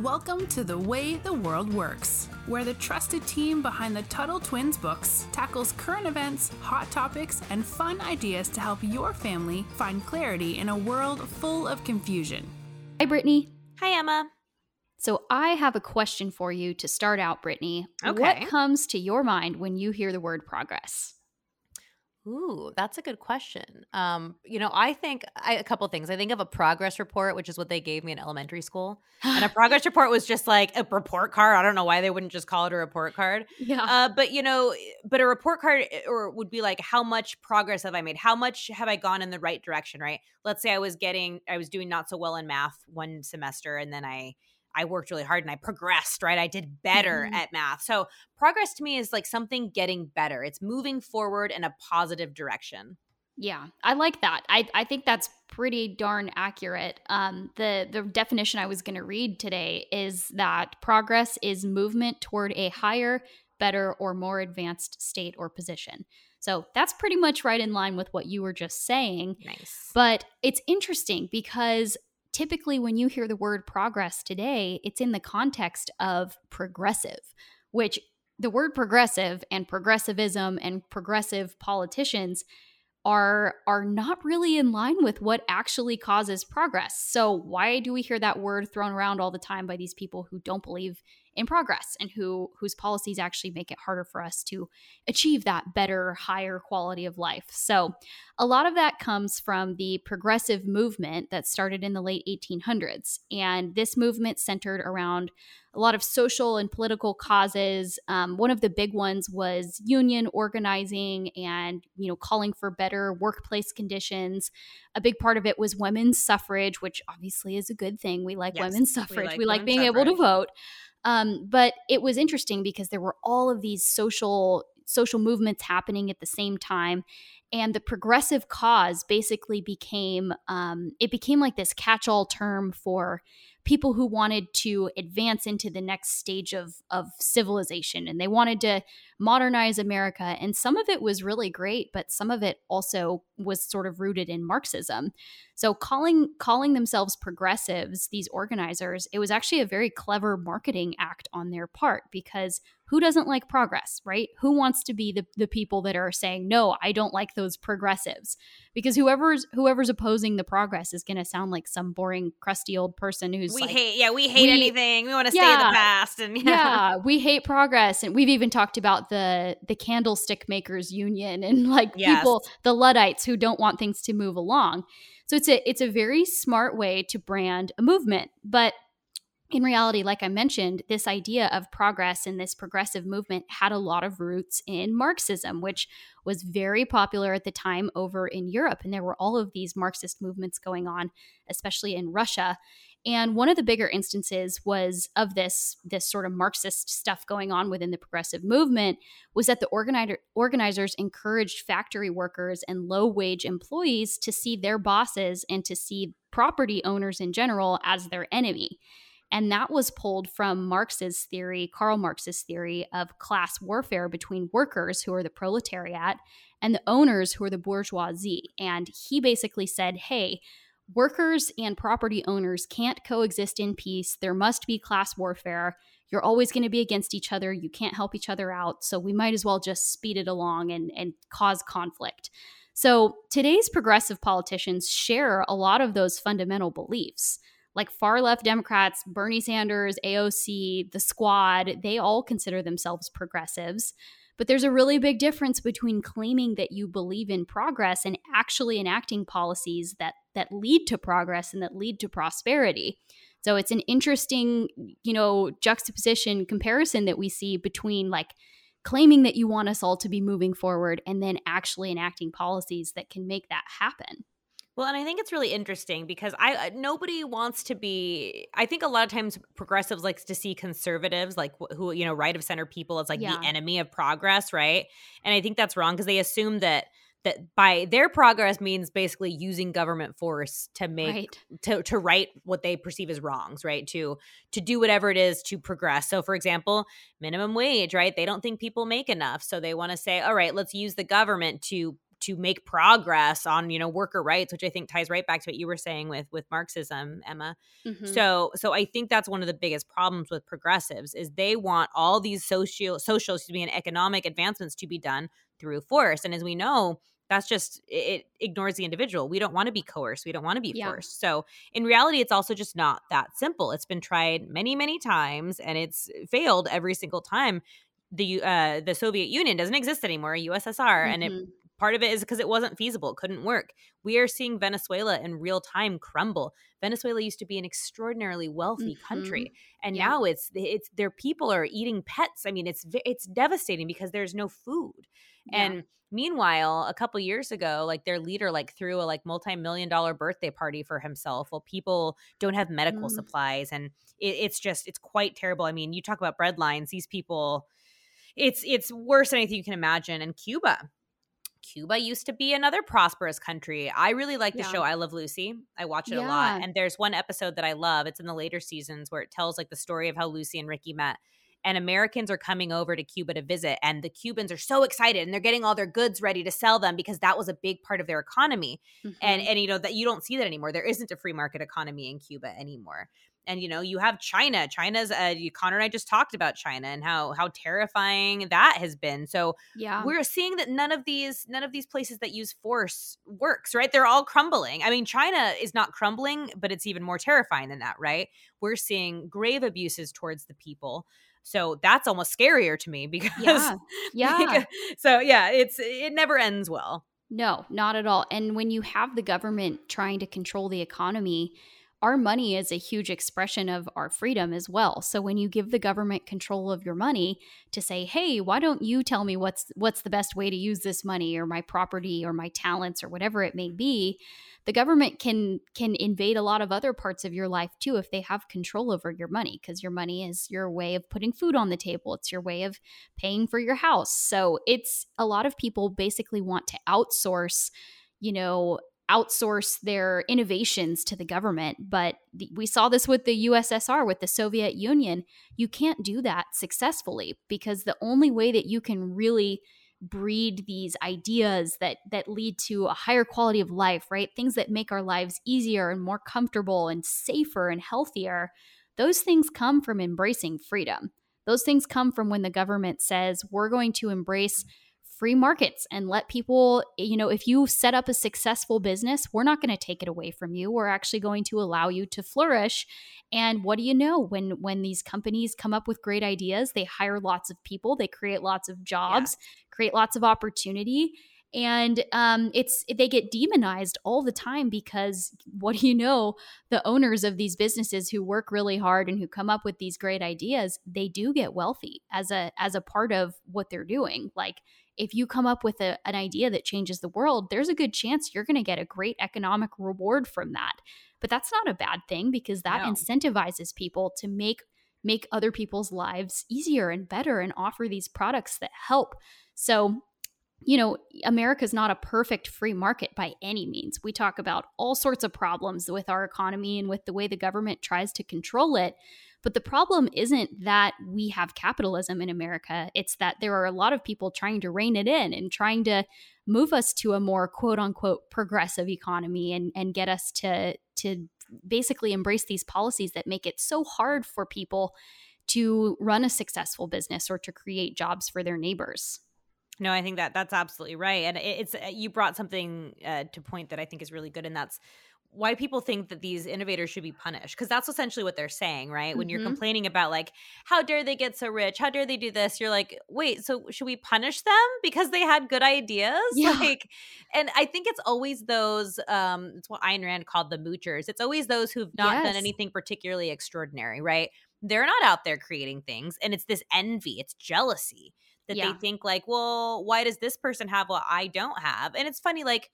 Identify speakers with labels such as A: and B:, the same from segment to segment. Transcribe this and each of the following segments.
A: Welcome to The Way the World Works, where the trusted team behind the Tuttle Twins books tackles current events, hot topics, and fun ideas to help your family find clarity in a world full of confusion.
B: Hi, Brittany.
C: Hi, Emma.
B: So, I have a question for you to start out, Brittany.
C: Okay.
B: What comes to your mind when you hear the word progress?
C: Ooh, that's a good question. Um, you know, I think I, a couple things. I think of a progress report, which is what they gave me in elementary school, and a progress report was just like a report card. I don't know why they wouldn't just call it a report card.
B: Yeah.
C: Uh, but you know, but a report card eh, or would be like, how much progress have I made? How much have I gone in the right direction? Right. Let's say I was getting, I was doing not so well in math one semester, and then I I worked really hard and I progressed, right? I did better
B: Mhm.
C: at math. So progress to me is like something getting better. It's moving forward in a positive direction.
B: Yeah, I like that. I, I think that's pretty darn accurate. Um, the the definition I was going to read today is that progress is movement toward a higher, better, or more advanced state or position. So that's pretty much right in line with what you were just saying.
C: Nice.
B: But it's interesting because typically when you hear the word progress today, it's in the context of progressive, which the word progressive and progressivism and progressive politicians are are not really in line with what actually causes progress. So why do we hear that word thrown around all the time by these people who don't believe in progress and who whose policies actually make it harder for us to achieve that better higher quality of life. So a lot of that comes from the progressive movement that started in the late 1800s and this movement centered around a lot of social and political causes. Um, one of the big ones was union organizing and you know calling for better workplace conditions. A big part of it was women's suffrage, which obviously is a good thing. We like
C: Yes,
B: women's
C: we
B: suffrage.
C: like
B: We like, being able to vote. Um, but it was interesting because there were all of these social social movements happening at the same time and the progressive cause basically became um, it became like this catch-all term for people who wanted to advance into the next stage of of civilization and they wanted to modernize America and some of it was really great but some of it also was sort of rooted in Marxism so calling calling themselves progressives these organizers it was actually a very clever marketing act on their part because who doesn't like progress, right? Who wants to be the, the people that are saying, no, I don't like those progressives? Because whoever's whoever's opposing the progress is gonna sound like some boring, crusty old person who's
C: we
B: like,
C: hate, yeah, we hate
B: we-
C: anything. We want to stay in the past. And
B: yeah, we hate progress. And we've even talked about the the candlestick makers union and like
C: Yes.
B: people, the Luddites who don't want things to move along. So it's a it's a very smart way to brand a movement. But in reality, like I mentioned, this idea of progress and this progressive movement had a lot of roots in Marxism, which was very popular at the time over in Europe. And there were all of these Marxist movements going on, especially in Russia. And one of the bigger instances was of this this sort of Marxist stuff going on within the progressive movement was that the organizer, organizers encouraged factory workers and low wage employees to see their bosses and to see property owners in general as their enemy. And that was pulled from Marx's theory, Karl Marx's theory of class warfare between workers, who are the proletariat, and the owners, who are the bourgeoisie. And he basically said, hey, workers and property owners can't coexist in peace. There must be class warfare. You're always going to be against each other. You can't help each other out. So we might as well just speed it along and, and cause conflict. So today's progressive politicians share a lot of those fundamental beliefs like far left Democrats, Bernie Sanders, AOC, the squad, they all consider themselves progressives. But there's a really big difference between claiming that you believe in progress and actually enacting policies that that lead to progress and that lead to prosperity. So it's an interesting, you know, juxtaposition comparison that we see between like claiming that you want us all to be moving forward and then actually enacting policies that can make that happen.
C: Well, and I think it's really interesting because I nobody wants to be. I think a lot of times progressives likes to see conservatives, like who you know, right of center people, as like
B: Yeah.
C: the enemy of progress, right? And I think that's wrong because they assume that that by their progress means basically using government force to make
B: Right.
C: to to right what they perceive as wrongs, right? To to do whatever it is to progress. So for example, minimum wage, right? They don't think people make enough, so they want to say, "All right, let's use the government to to make progress on you know worker rights which i think ties right back to what you were saying with with marxism emma mm-hmm. so so i think that's one of the biggest problems with progressives is they want all these social social to be and economic advancements to be done through force and as we know that's just it ignores the individual we don't want to be coerced we don't want to be yeah. forced so in reality it's also just not that simple it's been tried many many times and it's failed every single time the uh the soviet union doesn't exist anymore ussr mm-hmm. and it mm-hmm. Part of it is because it wasn't feasible it couldn't work we are seeing venezuela in real time crumble venezuela used to be an extraordinarily wealthy mm-hmm. country and yeah. now it's it's their people are eating pets i mean it's it's devastating because there's no food yeah. and Meanwhile, a couple years ago, like their leader like threw a like multi-million dollar birthday party for himself while people don't have medical mm. supplies and it, it's just it's quite terrible. I mean, you talk about bread lines, these people it's it's worse than anything you can imagine. And Cuba. Cuba used to be another prosperous country. I really like the yeah. show I Love Lucy. I watch it yeah. a lot. And there's one episode that I love. It's in the later seasons where it tells like the story of how Lucy and Ricky met and Americans are coming over to Cuba to visit and the Cubans are so excited and they're getting all their goods ready to sell them because that was a big part of their economy. Mm-hmm. And and you know that you don't see that anymore. There isn't a free market economy in Cuba anymore. And you know, you have China. China's uh Connor and I just talked about China and how how terrifying that has been. So
B: yeah.
C: we're seeing that none of these none of these places that use force works, right? They're all crumbling. I mean, China is not crumbling, but it's even more terrifying than that, right? We're seeing grave abuses towards the people. So that's almost scarier to me because
B: yeah. yeah.
C: Because, so yeah, it's it never ends well.
B: No, not at all. And when you have the government trying to control the economy, our money is a huge expression of our freedom as well. So when you give the government control of your money to say, "Hey, why don't you tell me what's what's the best way to use this money or my property or my talents or whatever it may be?" the government can can invade a lot of other parts of your life too if they have control over your money because your money is your way of putting food on the table it's your way of paying for your house so it's a lot of people basically want to outsource you know outsource their innovations to the government. But we saw this with the USSR with the Soviet Union. You can't do that successfully because the only way that you can really breed these ideas that that lead to a higher quality of life right? Things that make our lives easier and more comfortable and safer and healthier those things come from embracing freedom. Those things come from when the government says we're going to embrace free markets and let people, you know, if you set up a successful business, we're not going to take it away from you. We're actually going to allow you to flourish. And what do you know when when these companies come up with great ideas, they hire lots of people, they create lots of jobs, yeah. create lots of opportunity and um, it's they get demonized all the time because what do you know the owners of these businesses who work really hard and who come up with these great ideas they do get wealthy as a as a part of what they're doing like if you come up with a, an idea that changes the world there's a good chance you're going to get a great economic reward from that but that's not a bad thing because that no. incentivizes people to make make other people's lives easier and better and offer these products that help so you know, America's not a perfect free market by any means. We talk about all sorts of problems with our economy and with the way the government tries to control it. But the problem isn't that we have capitalism in America. It's that there are a lot of people trying to rein it in and trying to move us to a more quote unquote progressive economy and, and get us to to basically embrace these policies that make it so hard for people to run a successful business or to create jobs for their neighbors.
C: No, I think that that's absolutely right, and it's you brought something uh, to point that I think is really good, and that's why people think that these innovators should be punished because that's essentially what they're saying right mm-hmm. when you're mm-hmm. complaining about like how dare they get so rich how dare they do this you're like wait so should we punish them because they had good ideas yeah. like and i think it's always those um it's what Ayn Rand called the moochers it's always those who've not yes. done anything particularly extraordinary right they're not out there creating things and it's this envy it's jealousy that yeah. they think like, well, why does this person have what I don't have? And it's funny, like,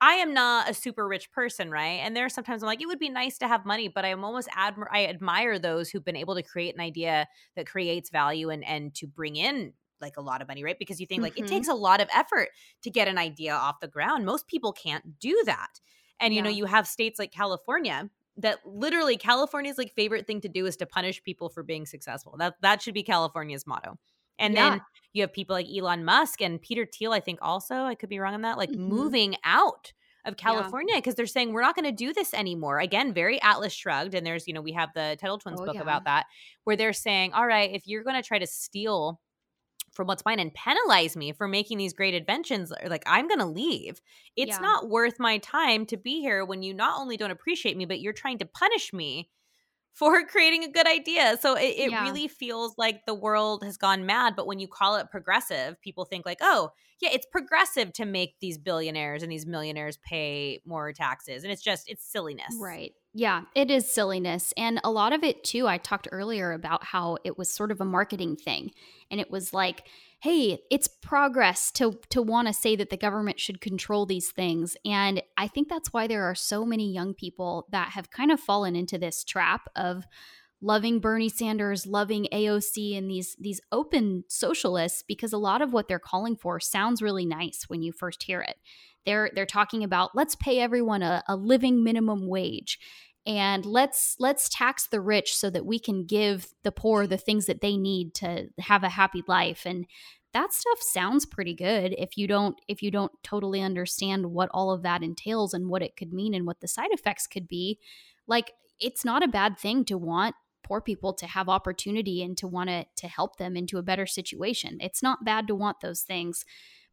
C: I am not a super rich person, right? And there are sometimes I'm like, it would be nice to have money, but I'm almost admire I admire those who've been able to create an idea that creates value and and to bring in like a lot of money, right? Because you think like mm-hmm. it takes a lot of effort to get an idea off the ground. Most people can't do that. And yeah. you know, you have states like California that literally California's like favorite thing to do is to punish people for being successful. That that should be California's motto And
B: Yeah.
C: then you have people like Elon Musk and Peter Thiel, I think also, I could be wrong on that, like
B: Mhm.
C: moving out of California because they're saying we're not going to do this anymore. Again, very Atlas shrugged. And there's, you know, we have the Tuttle Twins
B: Oh,
C: book
B: yeah.
C: about that, where they're saying, all right, if you're going to try to steal from what's mine and penalize me for making these great inventions, like I'm going to leave. It's
B: Yeah.
C: not worth my time to be here when you not only don't appreciate me, but you're trying to punish me for creating a good idea. So it, it
B: Yeah.
C: really feels like the world has gone mad. But when you call it progressive, people think like, oh, yeah, it's progressive to make these billionaires and these millionaires pay more taxes. And it's just, it's silliness.
B: Right. Yeah, it is silliness. And a lot of it, too, I talked earlier about how it was sort of a marketing thing. And it was like, hey, it's progress to, to want to say that the government should control these things. And I think that's why there are so many young people that have kind of fallen into this trap of loving Bernie Sanders, loving AOC and these these open socialists because a lot of what they're calling for sounds really nice when you first hear it. They're they're talking about let's pay everyone a, a living minimum wage and let's let's tax the rich so that we can give the poor the things that they need to have a happy life. And that stuff sounds pretty good if you don't if you don't totally understand what all of that entails and what it could mean and what the side effects could be. Like it's not a bad thing to want poor people to have opportunity and to want to to help them into a better situation. It's not bad to want those things.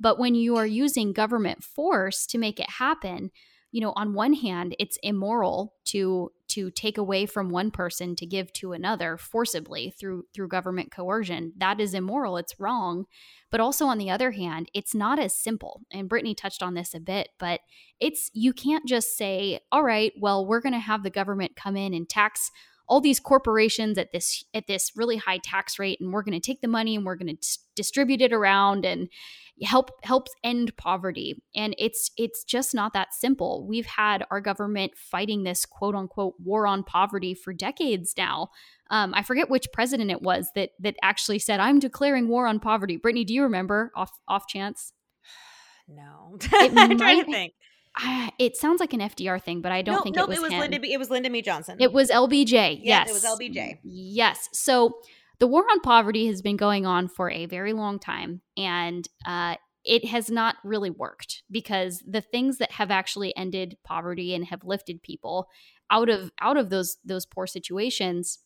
B: But when you are using government force to make it happen you know on one hand it's immoral to to take away from one person to give to another forcibly through through government coercion. That is immoral. It's wrong. But also on the other hand it's not as simple. And brittany touched on this a bit but it's you can't just say all right well we're going to have the government come in and tax all these corporations at this at this really high tax rate and we're going to take the money and we're going to dis- distribute it around and help helps end poverty. And it's it's just not that simple. We've had our government fighting this quote unquote war on poverty for decades now. Um, i forget which president it was that that actually said i'm declaring war on poverty. Brittany do you remember off off chance?
C: No.
B: It
C: I'm trying to think.
B: Ah, it sounds like an fdr thing but i don't
C: nope,
B: think
C: nope,
B: it was,
C: it was
B: him.
C: Lyndon. B- It was Lyndon B. Johnson.
B: It was LBJ.
C: Yeah,
B: yes.
C: it was LBJ.
B: Yes. So the war on poverty has been going on for a very long time, and uh, it has not really worked because the things that have actually ended poverty and have lifted people out of out of those those poor situations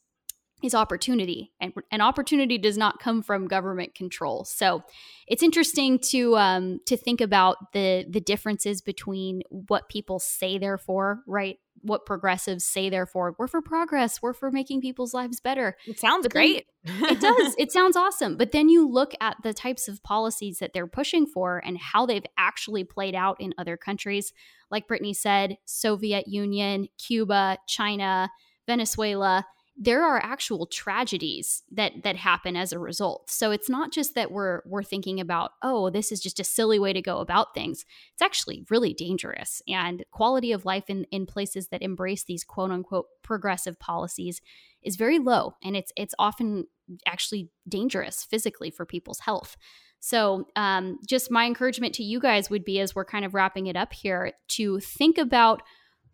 B: is opportunity and an opportunity does not come from government control. So it's interesting to um to think about the the differences between what people say they're for right? What progressives say they're for. We're for progress. We're for making people's lives better.
C: It sounds
B: but then-
C: great.
B: it does. It sounds awesome. But then you look at the types of policies that they're pushing for and how they've actually played out in other countries. Like brittany said soviet union cuba china venezuela there are actual tragedies that that happen as a result. So it's not just that we're we're thinking about oh this is just a silly way to go about things. It's actually really dangerous and quality of life in in places that embrace these quote unquote progressive policies is very low and it's it's often actually dangerous physically for people's health. So um, just my encouragement to you guys would be as we're kind of wrapping it up here to think about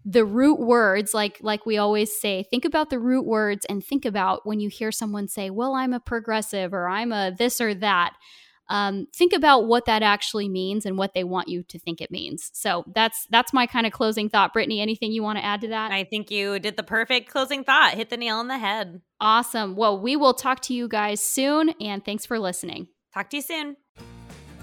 B: the root words like like we always say think about the root words and think about when you hear someone say well i'm a progressive or i'm a this or that um, think about what that actually means and what they want you to think it means so that's that's my kind of closing thought brittany anything you want to add to that
C: I think you did the perfect closing thought. Hit the nail on the head.
B: Awesome. Well, we will talk to you guys soon, and thanks for listening.
C: Talk to you soon.